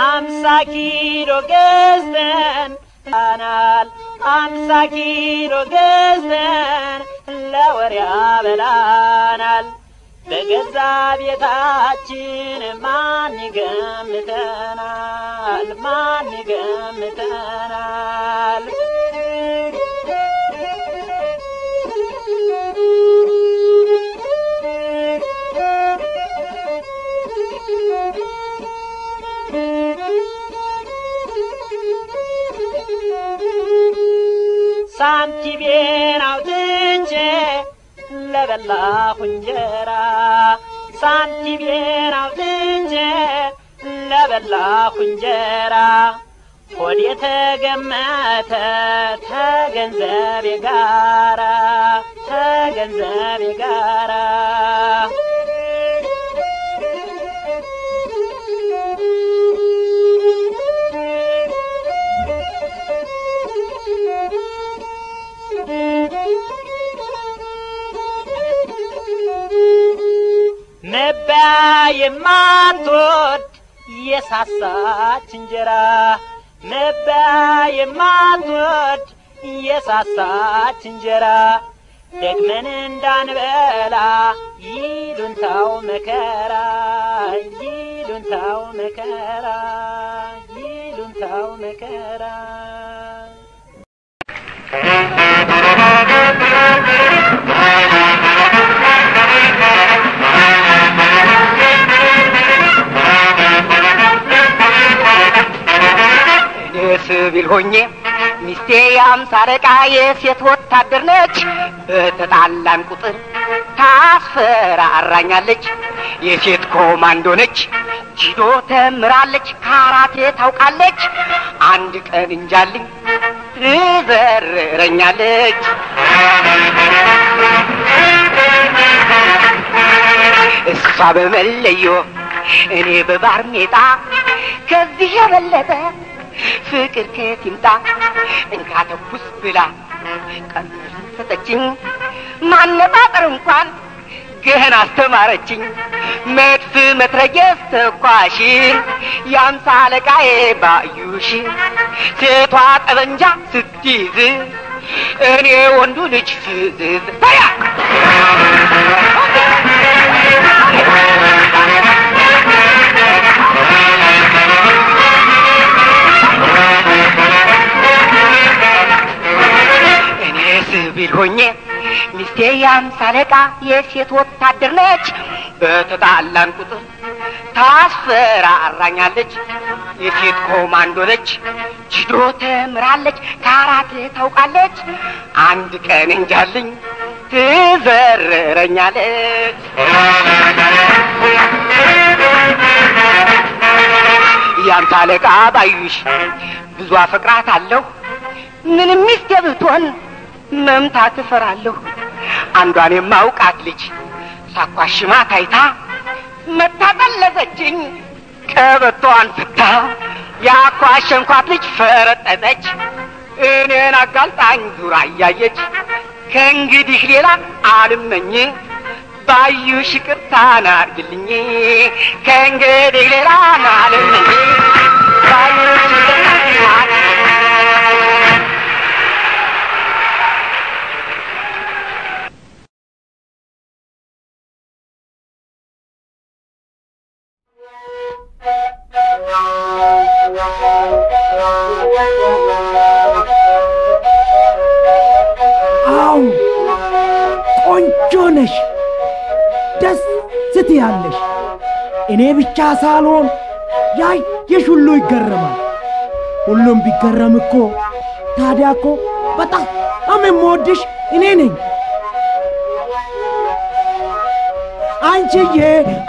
አምሳ ኪሎ ገዝተን አናል አምሳ ኪሎ ገዝተን ለወር ያበላናል። በገዛ ቤታችን ማን ይገምተናል? ማን ይገምተናል? ሳንቲሜን አውጥቼ ለበላሁ እንጀራ ሆድ የተገመተ ተገንዘቤ ጋራ ተገንዘቤ ጋራ የማትወድ የሳሳች እንጀራ መባ የማትወድ የሳሳች እንጀራ ደግመን እንዳንበላ ይሉንታው መከራ ይሉንታው መከራ ይሉንታው መከራ። እኔ ሲቪል ሆኜ ሚስቴ የአምሳ የሴት ወታደር ነች። በተጣላን ቁጥር ታስፈራራኛለች። የሴት ኮማንዶ ነች። ጂዶ ተምራለች፣ ካራቴ ታውቃለች። አንድ ቀን እንጃልኝ ትዘርረኛለች። እሷ በመለዮ እኔ በባርኔጣ ከዚህ የበለጠ ፍቅር ከየት ይምጣ? እንካ ተኩስ ብላ ቀንበር ሰጠችኝ። ማነጣጠር እንኳን ገና አስተማረችኝ። መድፍ መትረየስ ተኳሽን የአምሳ አለቃዬ ባዩሽ ሴቷ ጠበንጃ ስትይዝ እኔ ወንዱ ልጅ ፍዝዝ ሲቪል ሆኜ ሚስቴ የአምሳ አለቃ የሴት ወታደር ነች። በተጣላን ቁጥር ታስፈራራኛለች። የሴት ኮማንዶ ነች። ጂዶ ተምራለች፣ ካራቴ ታውቃለች። አንድ ቀን እንጃልኝ ትዘርረኛለች። ያንተ አለቃ ባዩሽ ብዙ አፈቅራት አለሁ ምንም ሚስቴ ብትሆን መምታት እፈራለሁ። አንዷን የማውቃት ልጅ ሳኳሽማ ታይታ መታጠለዘችኝ ቀበቶዋን ፍታ ያኳሸንኳት ልጅ ፈረጠጠች። እኔን አጋልጣኝ ዙራ እያየች ከእንግዲህ ሌላ አልመኝ። ባዩሽ ይቅርታ ናርግልኝ። ከእንግዲህ ሌላ አልመኝ። ባዩሽ አው ቆንጆ ነሽ፣ ደስ ስትያለሽ። እኔ ብቻ ሳልሆን ያየሽ ሁሉ ይገረማል። ሁሉም ቢገረም እኮ ታዲያ እኮ በጣም የምወድሽ እኔ ነኝ። አንቺዬ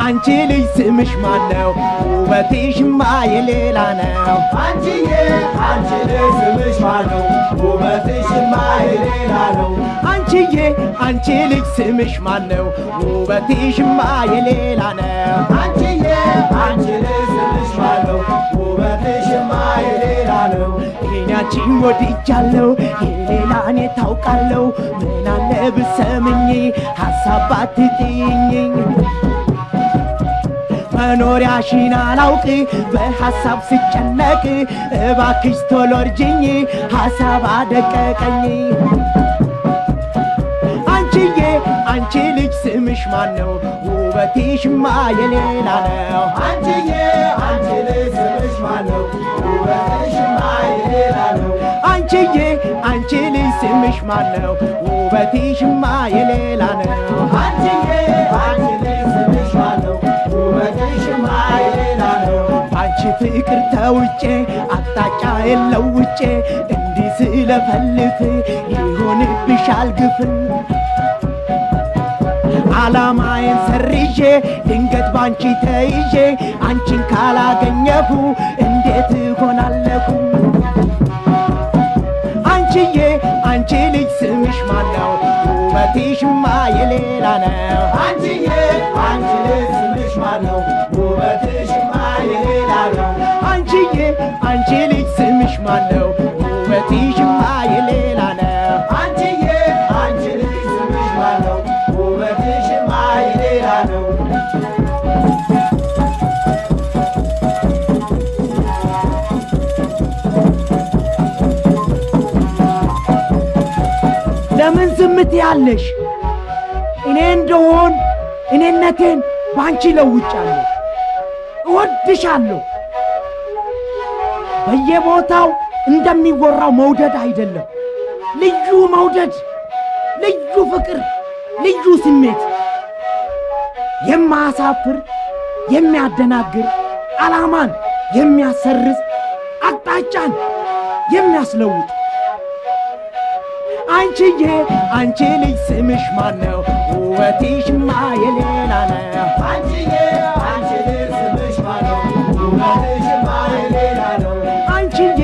አንቺ ልጅ ስምሽ ማን ነው? ውበትሽማ የሌላ ነው። አንቺዬ አንቺ ልጅ ስምሽ ማን ነው? ውበትሽማ የሌላ ነው። አንቺዬ አንቺ ልጅ ስምሽ ማን ነው? ውበትሽማ የሌላ ነው። አንቺዬ አንቺ ልጅ ስምሽ ማን ነው? ውበትሽማ የሌላ ነው። እኔ አንቺን ወድጃለሁ የሌላ እኔ ታውቃለሁ። ምን አለ ብሰምኝ ሀሳብ ባትጥይኝ። መኖሪያሽን አላውቅ በሐሳብ ስጨነቅ እባክሽ ቶሎ እርጅኝ ሐሳብ አደቀቀኝ። አንቺዬ አንቺ ልጅ ስምሽ ማን ነው ውበትሽማ የሌላ ነው። አንቺዬ አንቺ ልጅ ስምሽ ማን ነው አንቺዬ አንቺ ልጅ ስምሽ ማን ነው ውበትሽማ የሌላ ነው አንቺዬ አንቺ ልጅ ስምሽ ማን ነው ውበትሽማ የሌላ ነው አንቺ ፍቅር ተውጬ አቅጣጫ የለውጬ እንዲህ ስለፈልፍ ይሆንብሻል ግፍን ዓላማዬን ሰርዤ ድንገት ባንቺ ተይዤ አንቺን ካላገኘሁ እንዴት እሆናለሁ? አንቺዬ አንቺ ልጅ ስምሽ ማን ነው? ውበትሽማ የሌላ ነው። አንቺዬ አንቺ ልጅ ስምሽ ማን ነው? ውበትሽማ የሌላ ነው። አንቺዬ አንቺ ልጅ ስምሽ ማን ነው? ውበትሽማ የሌላ ነው። አንቺዬ ለምን ዝምት ያለሽ? እኔ እንደሆን እኔነቴን ባንቺ ለውጫለሁ። እወድሻለሁ። በየቦታው እንደሚወራው መውደድ አይደለም፣ ልዩ መውደድ፣ ልዩ ፍቅር፣ ልዩ ስሜት የማያሳፍር የሚያደናግር ዓላማን የሚያሰርዝ አቅጣጫን የሚያስለውጥ አንቺዬ አንቺ ልጅ ስምሽ ማን ነው? ውበትሽማ የሌላ ነው። አንቺዬ አንቺ ልጅ ስምሽ ማን ነው? ውበትሽማ የሌላ ነው። አንቺዬ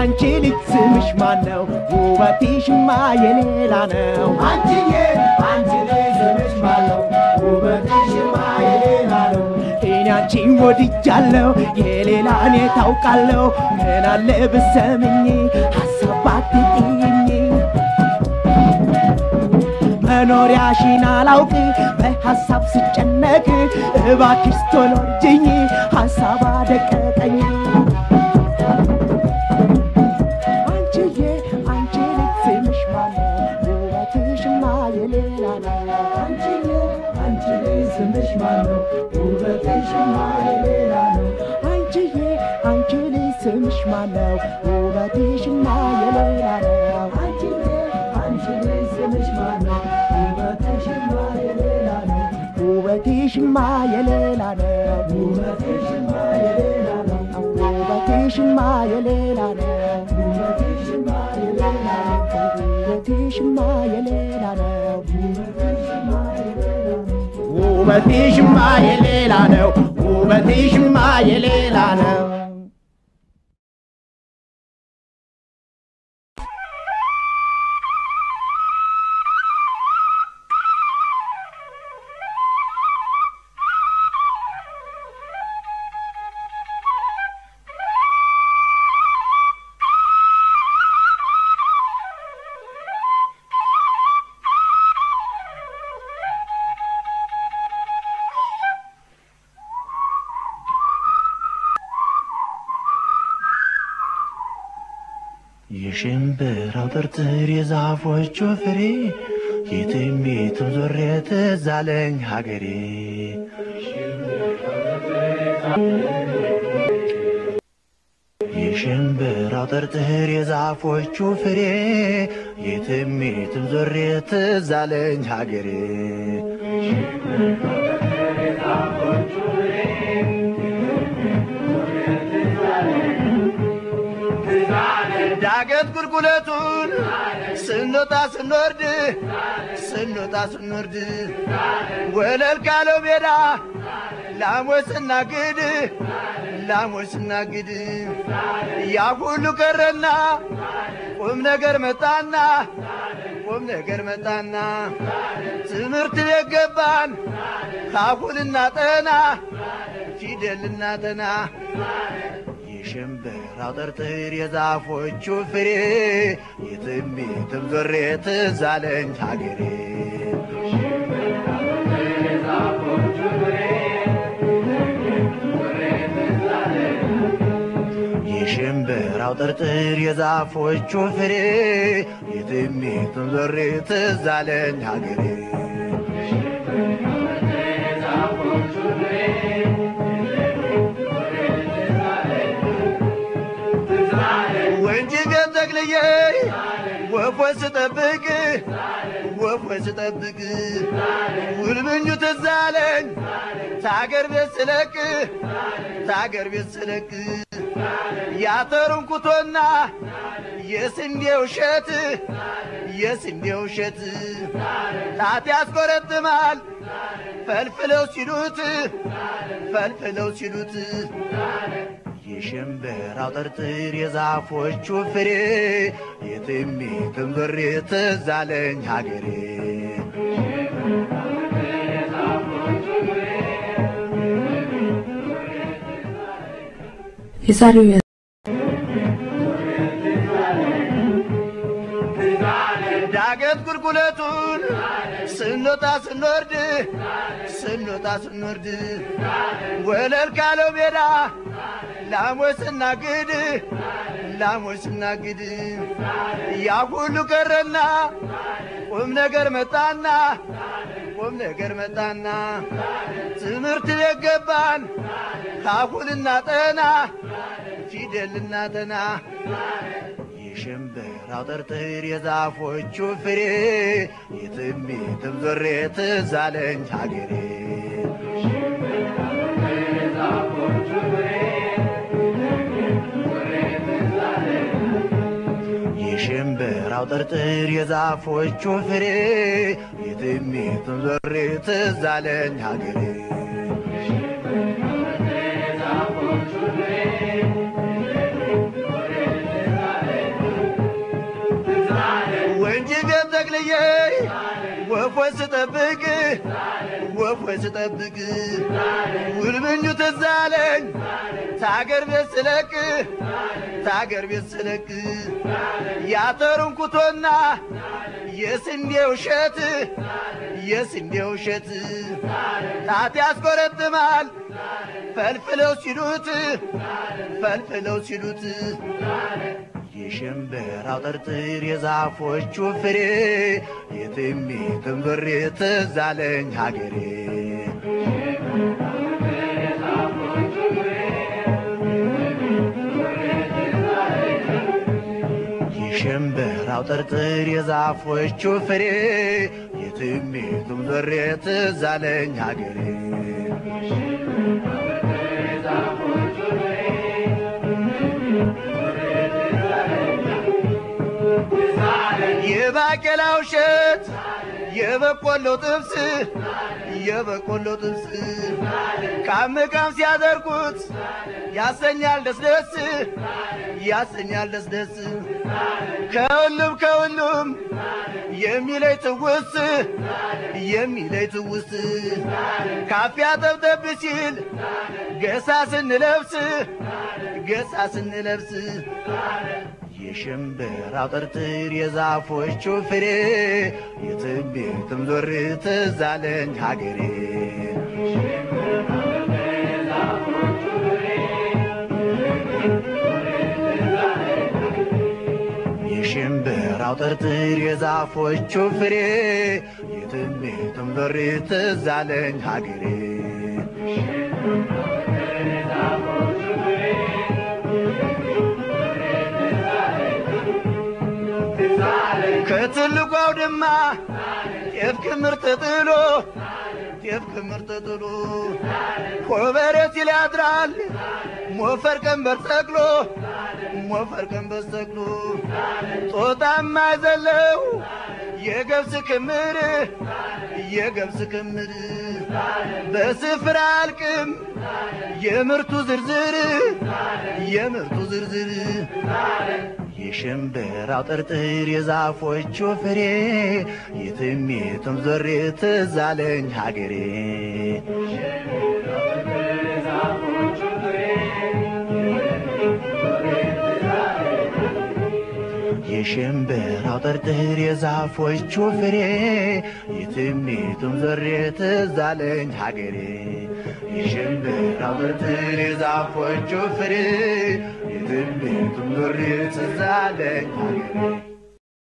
አንቺ ልጅ ስምሽ ማን ነው? ውበትሽማ የሌላ ነው። አንቺዬ አንቺ ልጅ ስምሽ ማን ነው? ውበትሽማ የሌላ ነው። እኔ አንቺን ወድጃለሁ የሌላ እኔ ታውቃለሁ። ምን አለ ብሰምኝ ሀሳብ ባትጥይኝ መኖሪያሽን አላውቅ በሐሳብ ስጨነቅ እባክሽ ቶሎ እርጅኝ ሐሳብ አደቀቀኝ አንቺዬ አንቺ ልጅ ስምሽ ማን ነው? ውበትሽማ የሌላ ነው። አንቺዬ አንቺ ልጅ ስምሽ ማን ነው? ውበትሽማ የሌላ ነው። አንቺዬ አንቺ ልጅ ስምሽ ማን ነው? ውበትሽማ የሌላ ነው። تشمع يا ليل عناب قومة تشمع يا ليل عناب قومة تشمع يا ليل عناب قومة تشمع يا ليل عناب قومة تشمع يا ليل عناب قومة تشمع يا ليل عناب قومة تشمع يا ليل عناب የሽምብራው ጥርጥር የዛፎቹ ፍሬ የትም የትም ዞሬ ትዝ አለኝ ሀገሬ የሽምብራው ጥርጥር የዛፎቹ ፍሬ የትም የትም ዞሬ ትዝ ሀገሬ ዳገት ቁልቁለቱን ስንወጣ ስንወርድ ስንወጣ ስንወርድ ወለል ካለው ሜዳ ላሞች ስናግድ ላሞች ስናግድ ያ ሁሉ ቀረና ቁም ነገር መጣና ቁም ነገር መጣና ትምህርት ቤት ገባን ካሁልና ጠና ፊደል እናጠና የሽምብራው ጥርጥር የዛፎቹ ፍሬ የትም የትም ዞሬ ትዝ ሀገሬ። የሽምብራው ጥርጥር የዛፎቹ ፍሬ የትም የትም ዞሬ ትዝ ሀገሬ ወንጂ ቤት ወፎች ስጠብቅ ወፎች ስጠብቅ። ውልብኙ ትዝ አለኝ ታገር ቤት ስለቅ ታገር ቤት ስለቅ። ያተሩን ኩቶና የስንዴው እሸት የስንዴው እሸት ጣት ያስቆረጥማል ፈልፍለው ሲሉት ፈልፍለው ሲሉት የሽምብራው ጥርጥር የዛፎቹ ፍሬ የትም የትም ዞሬ ትዝ አለኝ ሀገሬ። የዛሬው ዳገት ቁልቁለቱን ስንወጣ ስንወርድ ስንወጣ ስንወርድ ወለል ካለው ሜዳ ላሞች ስናግድ ላሞች ስናግድ ያ ሁሉ ቀረና ቁም ነገር መጣና ቁም ነገር መጣና። ትምህርት ቤት ገባን ካሁልና ጠና ፊደል እናጠና። የሽምብራው ጥርጥር የዛፎቹ ፍሬ የትም የትም ዞሬ ትዝ ሀገሬ የሽምብራው ጥርጥር የዛፎቹ ፍሬ የትም የትም ትዝ አለኝ ሀገሬ። ወንጂ ቤት ተክልዬ ወፎች ስጠብቅ ወፎች ስጠብቅ ውልብኙ ትዝ አለኝ። ታገር ቤት ስለቅ ታገር ቤት ስለቅ ያተሩን ኩቶና የስንዴው እሸት የስንዴው እሸት ጣት ያስቆረጥማል። ፈልፍለው ሲሉት ፈልፍለው ሲሉት የሽምብራው ጥርጥር የዛፎቹ ፍሬ የትም የትም ዞሬ ትዝ ሀገሬ የሽምብራው ጥርጥር የዛፎቹ ፍሬ የትም የትም አለኝ ሀገሬ የባቄላው እሸት የበቆሎ ጥብስ የበቆሎ ጥብስ። ቃም ቃም ሲያደርጉት ያሰኛል ደስደስ ያሰኛል ደስደስ ከሁሉም ከሁሉም የሚለይ ትውስ የሚለይ ትውስ ካፊያ ጠብጠብ ሲል ገሳ ስንለብስ ገሳ ስንለብስ የሽምብራው ጥርጥር የዛፎቹ ፍሬ የትም ዞር ትዝ ሀገሬ። የሽምብራው ጥርጥር የዛፎቹ ፍሬ የትም ዞሬ ትዝ ሀገሬ ከትልቁ አውድማ ጤፍ ክምር ተጥሎ ጤፍ ክምር ተጥሎ ኮበሬ ሲል ሞፈር ቀንበር ሰቅሎ ሞፈር ቀንበር ሰቅሎ ጦጣማ ዘለው የገብስ ክምር የገብስ ክምር በስፍራ አልቅም። የምርቱ ዝርዝር የምርቱ ዝርዝር የሽምብራው ጥርጥር የዛፎቹ ፍሬ የትም ዞሬ ትዝ አለኝ ሀገሬ የሽምብራው ጥርጥር የዛፎቹ ፍሬ የትም የትም ዞሬ ትዝ አለኝ ሀገሬ። የሽምብራው ጥርጥር የዛፎቹ ፍሬ የትም የትም ዞሬ ትዝ ሀገሬ